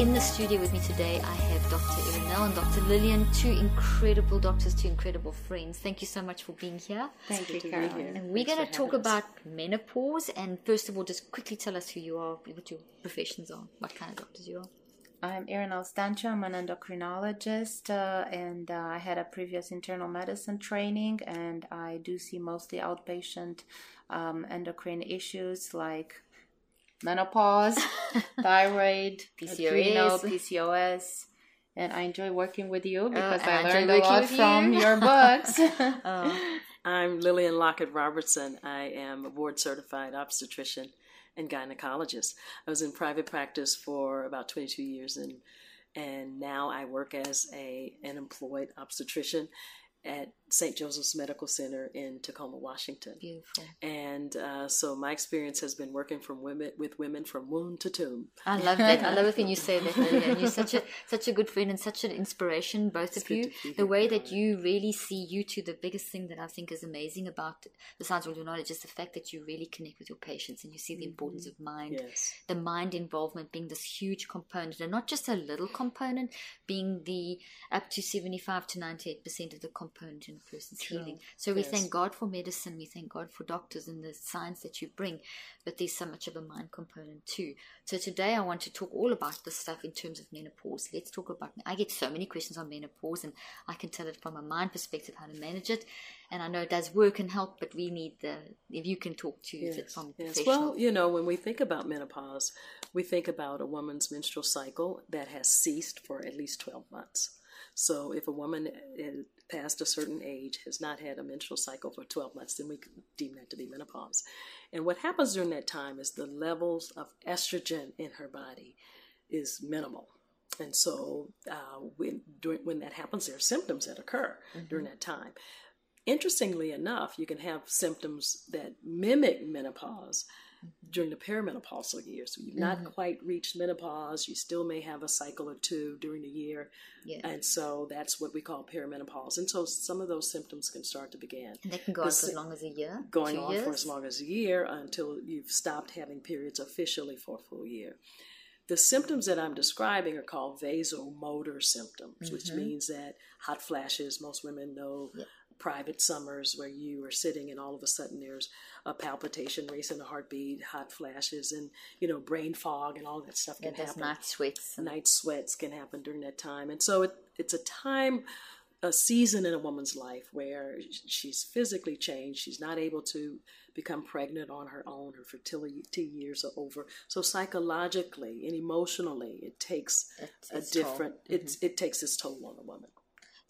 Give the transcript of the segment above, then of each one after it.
In the studio with me today, I have Dr. Irinel and Dr. Lillian, two incredible doctors, two incredible friends. Thank you so much for being here. Thank you, Caroline. And we're going to talk about menopause. And first of all, just quickly tell us who you are, what your professions are, what kind of doctors you are. I'm Irinel Stancha. I'm an endocrinologist, uh, and uh, I had a previous internal medicine training, and I do see mostly outpatient um, endocrine issues like menopause, thyroid, PCOS. adrenal, PCOS. And I enjoy working with you oh, because and I I learned a lot from you. your books. Oh, I'm Lillian Lockett Robertson. I am a board certified obstetrician and gynecologist. I was in private practice for about 22 years and and now I work as a an employed obstetrician at St. Joseph's Medical Center in Tacoma, Washington. Beautiful. And uh, so my experience has been working from women with women from womb to tomb. I love that. I love it when you say that, Lillian. You're such a such a good friend and such an inspiration, both of you. The way that you really see you two, the biggest thing that I think is amazing about the science of your knowledge is the fact that you really connect with your patients and you see the importance of mind. Yes. The mind involvement being this huge component and not just a little component, being the up to 75 to 98% of the component in a person's healing. So we thank God for medicine, we thank God for doctors and the science that you bring, but there's so much of a mind component too. So today I want to talk all about this stuff in terms of menopause. Let's talk about. I get so many questions on menopause, and I can tell it from a mind perspective how to manage it. And I know it does work and help, but we need the if you can talk to it from Yes. Well, you know, when we think about menopause, we think about a woman's menstrual cycle that has ceased for at least 12 months. So if a woman is past a certain age has not had a menstrual cycle for 12 months, then we deem that to be menopause. And what happens during that time is the levels of estrogen in her body is minimal. And so uh, when, during, when that happens, there are symptoms that occur during that time. Interestingly enough, you can have symptoms that mimic menopause during the perimenopausal years. So you've not quite reached menopause, you still may have a cycle or two during the year. Yeah. And so that's what we call perimenopause. And so some of those symptoms can start to begin. And that can go on for as long as a year, Going on years. for as long as a year until you've stopped having periods officially for a full year. The symptoms that I'm describing are called vasomotor symptoms, which Mm-hmm. means that hot flashes, most women know private summers where you are sitting and all of a sudden there's a palpitation, race in the heartbeat, hot flashes, and you know brain fog and all that stuff can those happen. night sweats. Night sweats can happen during that time, and so it, it's a time, a season in a woman's life where she's physically changed. She's not able to become pregnant on her own. Her fertility years are over. So psychologically and emotionally, it takes It's- a different. It's mm-hmm. it takes its toll on a woman.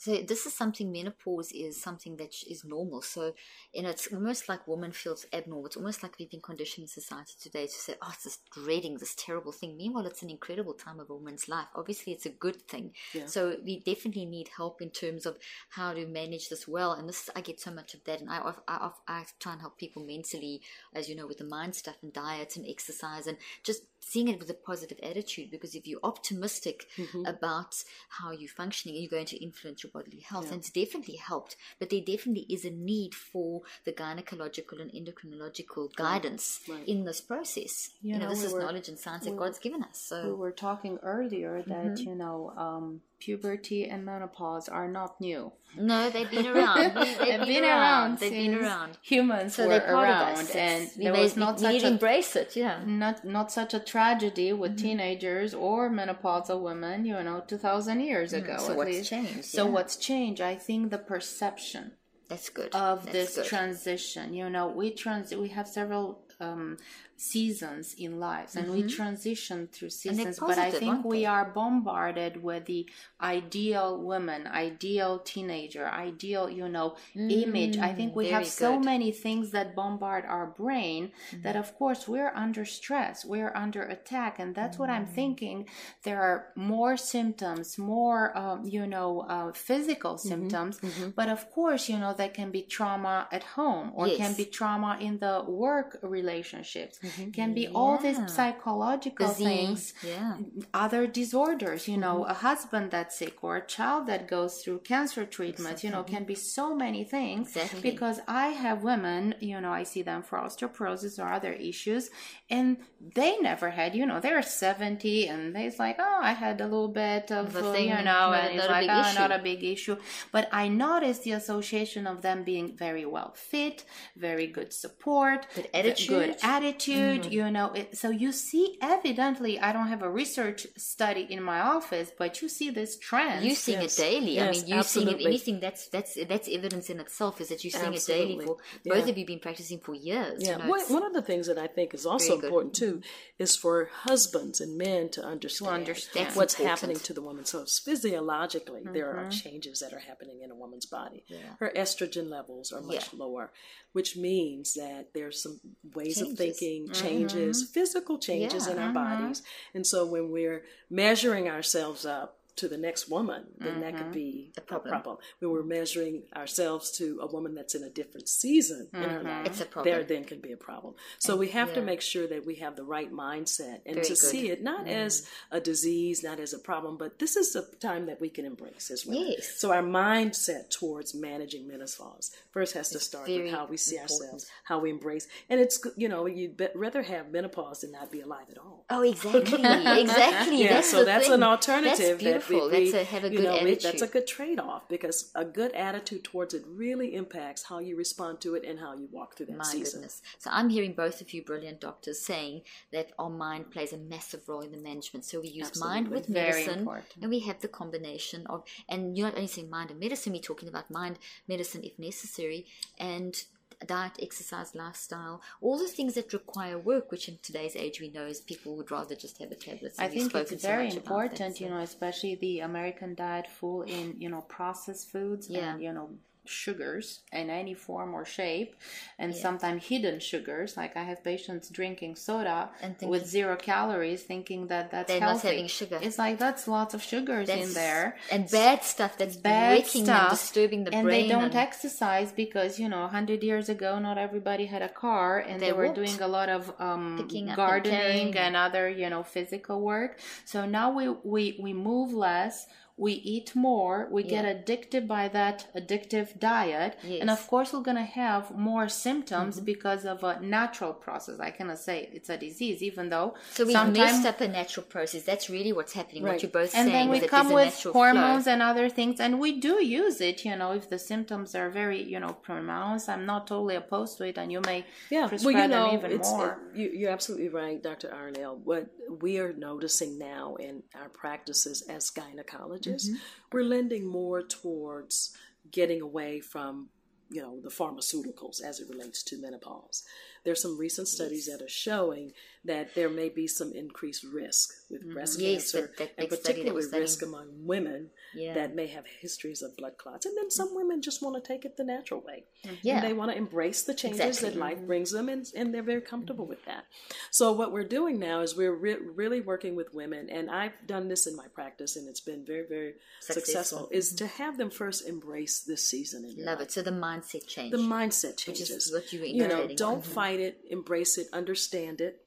So this is something menopause is something that is normal. So, you know, it's almost like woman feels abnormal. It's almost like we've been conditioned in society today to say, "Oh, it's this dreading, this terrible thing." Meanwhile, it's an incredible time of a woman's life. Obviously, it's a good thing. So we definitely need help in terms of how to manage this well. And this, I get so much of that, and I, I, I, I try and help people mentally, as you know, with the mind stuff and diet and exercise, and just seeing it with a positive attitude. Because if you're optimistic mm-hmm. about how you're functioning, you're going to influence your bodily health. And it's definitely helped, but there definitely is a need for the gynecological and endocrinological guidance in this process. You, You know, know, this we is were- knowledge and science that God's given us. So we were talking earlier that Mm-hmm. you know um, puberty and menopause are not new. no, they've been around. They've, They've been, around. They've been around. Humans So were around, and we there was not such a embrace it. Yeah. not not such a tragedy with Mm-hmm. teenagers or menopausal women, you know, two thousand years ago. Mm, So at what's least. changed? So Yeah. what's changed? I think the perception That's good. of That's this good. transition. You know, we trans we have several um, seasons in lives and we transition through Mm-hmm. seasons but i think we are bombarded with the ideal woman ideal teenager ideal you know image. I think we Mm, very have so many things that bombard our brain that of course we're under stress we're under attack and that's what i'm thinking. There are more symptoms more um, you know uh, physical symptoms but of course you know there can be trauma at home or can be trauma in the work relationships can be all these psychological Disease, things yeah. other disorders you know a husband that's sick or a child that goes through cancer treatment you know can be so many things Exactly. because i have women you know i see them for osteoporosis or other issues and they never had you know they're 70 and they're like oh i had a little bit of, uh, thing, you know and it's like oh issue." not a big issue but i noticed the association of them being very well fit very good support Good attitude. good attitude you know it, so you see evidently i don't have a research study in my office but you see this trend you see Yes. it daily. I mean, you see it. Anything that's that's that's evidence in itself is that you're seeing it daily. For Yeah. both of you been practicing for years. Yeah, you know, one, one of the things that I think is also important too is for husbands and men to understand, understand. What's important. happening to the woman. So physiologically, there Mm-hmm. are changes that are happening in a woman's body. Her estrogen levels are much Yeah. lower, which means that there's some ways of thinking, Mm-hmm. changes, physical changes in our bodies. And so when we're measuring ourselves up to the next woman, then that could be a problem. problem. When we're measuring ourselves to a woman that's in a different season in her life, It's a problem. there then can be a problem. So we have to make sure that we have the right mindset and Very to good. Mm-hmm. see it not as a disease, not as a problem, but this is a time that we can embrace as women. Yes. So our mindset towards managing menopause first has to start with how we see important. ourselves, how we embrace, and it's you know you'd rather have menopause than not be alive at all. Oh, exactly, exactly. Yeah, that's so that's thing. an alternative. That's That we, that's a have a good know, attitude. that's a good trade-off because a good attitude towards it really impacts how you respond to it and how you walk through that My season. goodness. So I'm hearing both of you brilliant doctors saying that our mind plays a massive role in the management. So we use mind with Very medicine important. and we have the combination of and you're not only saying mind and medicine, we're talking about mind, medicine if necessary, and diet, exercise, lifestyle, all the things that require work, which in today's age we know is people would rather just have a tablet. I think it's very much about that, important, you know, especially the American diet full in, you know, processed foods Yeah. and, you know, sugars in any form or shape and Yeah. sometimes hidden sugars like i have patients drinking soda And with zero calories thinking that that's They're not healthy having sugar. it's like that's lots of sugars in there and bad stuff that's bad stuff and disturbing the brain. and brain. they don't and- exercise because you know 100 years ago not everybody had a car and They they, were doing a lot of um, up and gardening and, other you know physical work so now we we, we move less we eat more we get addicted by that addictive diet and Yes. Mm-hmm. of course we're going to have more symptoms because of a natural process i cannot say it's a disease even though So we've sometime- messed up a natural process. That's really what's happening. What you're both and saying then we is that come there's a with hormones flow. and other things and we do use it you know if the symptoms are very you know pronounced i'm not totally opposed to it and you may Yeah, prescribe well, you know, them even it's, more it- you, you're absolutely right, Dr. Arnell. What we are noticing now in our practices as gynecologists, Mm-hmm. we're lending more towards getting away from, you know, the pharmaceuticals as it relates to menopause. There's some recent studies that are showing that there may be some increased risk with breast Mm-hmm. Yes, cancer, and big study that was particularly risk among women Yeah. that may have histories of blood clots. And then some mm. women just want to take it the natural way. Yeah. And they want to embrace the changes Exactly. that life mm-hmm. brings them, and, and they're very comfortable mm-hmm. with that. So, what we're doing now is we're re- really working with women, and I've done this in my practice, and it's been very, very Successful. successful, is mm-hmm. to have them first embrace this season in Love life. it. So the mindset change. The mindset Which is changes. what you you know, don't Mhm. fight it, embrace it, understand it,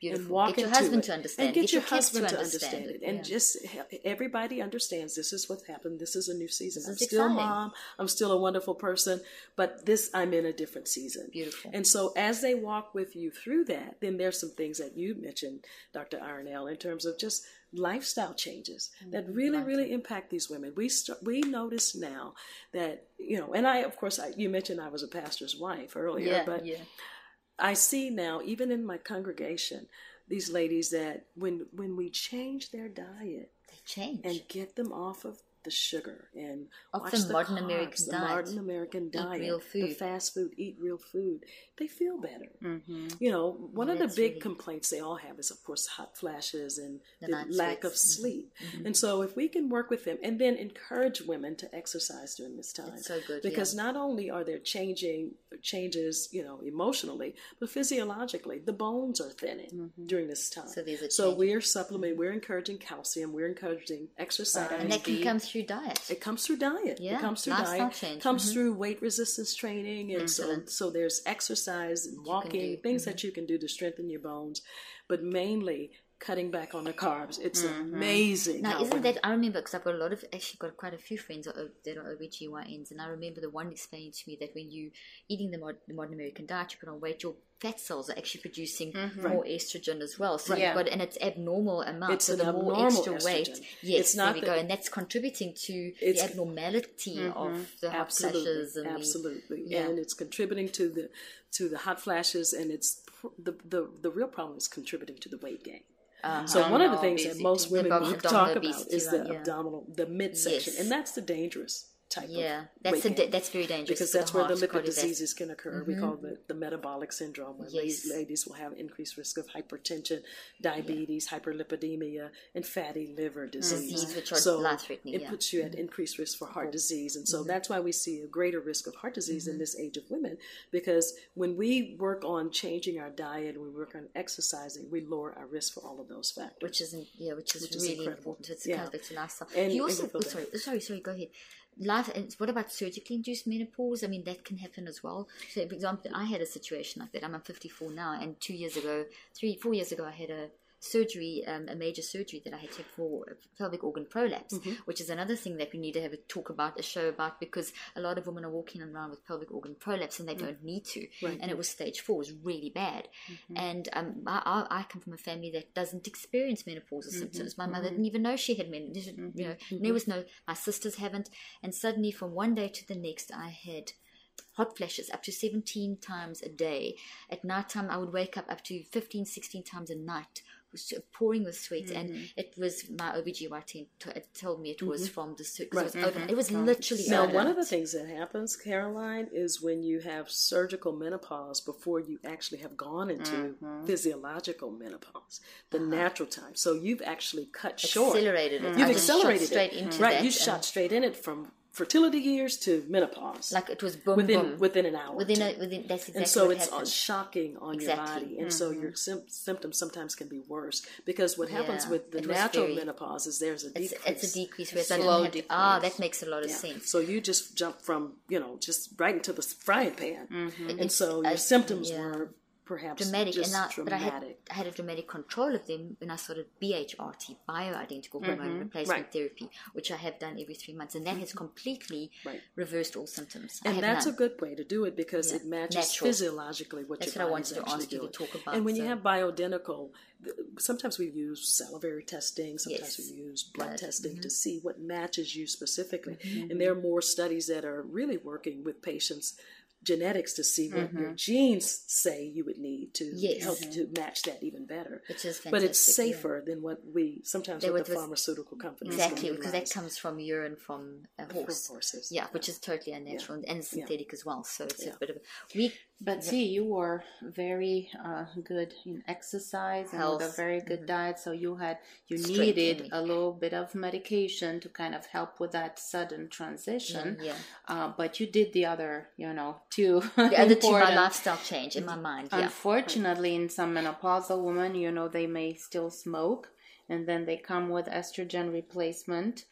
Beautiful. and walk Get your husband it. to understand. and get, Get your, your husband to understand understand, it, and yeah. just everybody understands this is what happened. This is a new season. This I'm still exciting. mom. I'm still a wonderful person, but this I'm in a different season. Beautiful. And so as they walk with you through that, then there's some things that you mentioned, Dr. Arnell, in terms of just lifestyle changes Mm-hmm. that really, really impact these women. We st- we notice now that you know, and I of course I, you mentioned I was a pastor's wife earlier, yeah, but yeah. I see now, even in my congregation, these ladies that when when we change their diet They change. and get them off of the sugar and watch the the modern carbs, American the diet. modern American diet, real the fast food, eat real food, they feel better. Mm-hmm. You know, one of the big really- complaints they all have is, of course, hot flashes and The the, lack of. Mhm. sleep. And so, if we can work with them and then encourage women to exercise during this time, It's so good, because yeah. not only are there changing changes, you know, emotionally, but physiologically, the bones are thinning during this time. Mm-hmm. So So we're supplementing, we're encouraging calcium, we're encouraging exercise. and that can come through diet. It comes through diet. Yeah, it comes through diet. change. Comes Mhm. through weight resistance training, and so Excellent. so there's exercise and walking, do. Mm-hmm. things that you can do to strengthen your bones, but mainly cutting back on the carbs. It's mm-hmm. amazing. Now, isn't that, I remember, because I've got a lot of, actually got quite a few friends that are, that are OBGYNs, and I remember the one explaining to me that when you eating the, mod, the modern American diet, you put on weight, your fat cells are actually producing mm-hmm. more estrogen as well. So Yeah. you've got, and it's abnormal amounts. It's so the more extra weight, yes, It's there we go, and that's contributing to the abnormality mm-hmm. of the hot absolutely, flashes and absolutely, the, yeah. and it's contributing to the to the hot flashes, and it's the the the real problem is contributing to the weight gain. Uh-huh. So one of the things that most women Abdom- talk about is the yeah. abdominal, the midsection, Yes. and that's the dangerous type yeah, of that's a, that's very dangerous because that's where the heart, lipid cardiovascular. diseases can occur. We call mm-hmm. it the metabolic syndrome, where Yes. ladies, will have increased risk of hypertension, diabetes, hyperlipidemia, and fatty liver disease. Are so It yeah. puts you at mm-hmm. increased risk for heart disease, and so mm-hmm. that's why we see a greater risk of heart disease in this age of women. Because when we work on changing our diet, and we work on exercising, we lower our risk for all of those factors. which is yeah, which is Which really incredible. important. It's Yeah. kind of to lifestyle. And- you also oh, sorry, sorry, sorry. Go ahead. Life. And what about surgically induced menopause? I mean, that can happen as well. So, for example, I had a situation like that. I'm 54 now, and two years ago, three, four years ago, I had a surgery, um, a major surgery that I had to take for pelvic organ prolapse, Mm-hmm. which is another thing that we need to have a talk about, a show about, because a lot of women are walking around with pelvic organ prolapse and they don't need to. And it was stage four, it was really bad. And um, I, I, I come from a family that doesn't experience menopausal symptoms. My mother didn't even know she had men, you know, there was no, my sisters haven't. And suddenly, from one day to the next, I had hot flashes up to 17 times a day. At night time, I would wake up up to 15, 16 times a night, was pouring with sweat. And it was my OBGYN t- t- told me it was from the sur- 'cause It was, over- it was literally Now, over. one of the things that happens, Caroline, is when you have surgical menopause before you actually have gone into physiological menopause, the uh-huh. natural time. So you've actually cut short. Accelerated it. You've I shot accelerated straight it. into right, that you shot straight in it from fertility years to menopause. like it was boom, within boom. within an hour. Within a, within, that's exactly and so what it's happened. shocking on Exactly. Mm-hmm. your body and so your sym- symptoms sometimes can be worse because what happens Yeah, with the it natural very- menopause is there's a it's, decrease it's a decrease where I Slow didn't have to, ah, decrease. that makes a lot of Yeah. sense. So you just jump from, you know, just right into the frying pan. Mm-hmm. And so I- your symptoms yeah. were perhaps dramatic, and I, but I had. I had a dramatic control of them when I started BHRT, bioidentical hormone replacement Mm-hmm. Right. therapy, which I have done every three months, and that has completely Right. reversed all symptoms. And that's none. a good way to do it because Yeah. it matches Natural. physiologically what you're. That's your what I wanted to ask you to talk about, And when you have bioidentical, sometimes we use salivary testing, sometimes Yes. we use blood Blood, testing Mm-hmm. to see what matches you specifically. And there are more studies that are really working with patients genetics to see what your genes say you would need to Mm-hmm. Yes. help to match that even better. Which is but it's fantastic, yeah. safer than what we sometimes They what the with- pharmaceutical companies Exactly, because that comes from urine from a horse. horses, Yeah, which is totally unnatural and, and synthetic as well. So it's a bit of a we But see, you were very uh, good in exercise and with a very good diet. So you had you Strength in needed me. a little bit of medication to kind of help with that sudden transition. Mm, yeah. Uh, but you did the other, you know, two. the other two my lifestyle change in my mind. Yeah. Unfortunately, in some menopausal women, you know, they may still smoke, and then they come with estrogen replacement.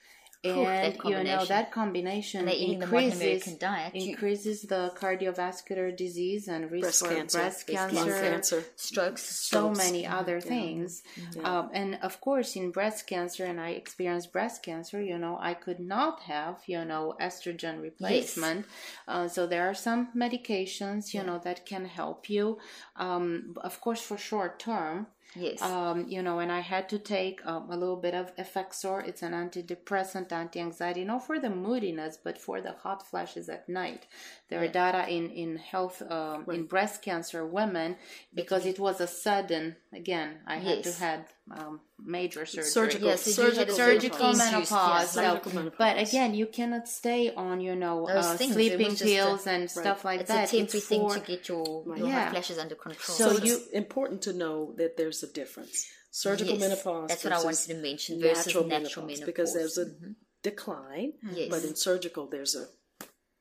That And you know that combination And they're the increases diet, increases the cardiovascular disease and risk breast for cancer, breast lung cancer, cancer. Strokes. so strokes. many other things. Um, and of course, in breast cancer, and I experienced breast cancer, you know, I could not have, you know, estrogen replacement. Uh, so there are some medications, you know, that can help you. Um, of course, for short term. Yes. Um, you know, and I had to take um, a little bit of Effexor. It's an antidepressant, anti-anxiety, not for the moodiness, but for the hot flashes at night. There are data in in health um, in breast cancer women because it was a sudden. Again, I had to Yes. had um, major surgery. Surgical, Yes, so you had a surgical surgical menopause. menopause, so- surgical menopause. But again, you cannot stay on, you know, uh, things, sleeping was just a- pills and stuff like It's that. a temporary It's thing for- to get your, your Yeah. hot flashes under control. So So you- it's important to know that there's a difference. Surgical Yes, menopause. that's what I versus wanted to mention, versus natural because menopause. Mm-hmm. there's a decline, Yes. but in surgical there's a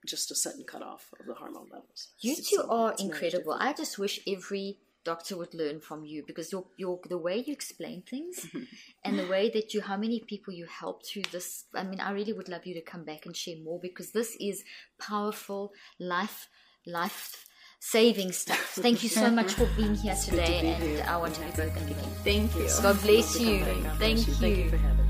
just a sudden cutoff of the hormone levels. You So two are incredible. I just wish every doctor would learn from you because your your the way you explain things mm-hmm. and the way that you how many people you help through this I mean I really would love you to come back and share more because this is powerful life life saving stuff. Thank you so much for being here today be and here. I want to be again. Thank you. God bless you. God Thank bless you. Thank you for having.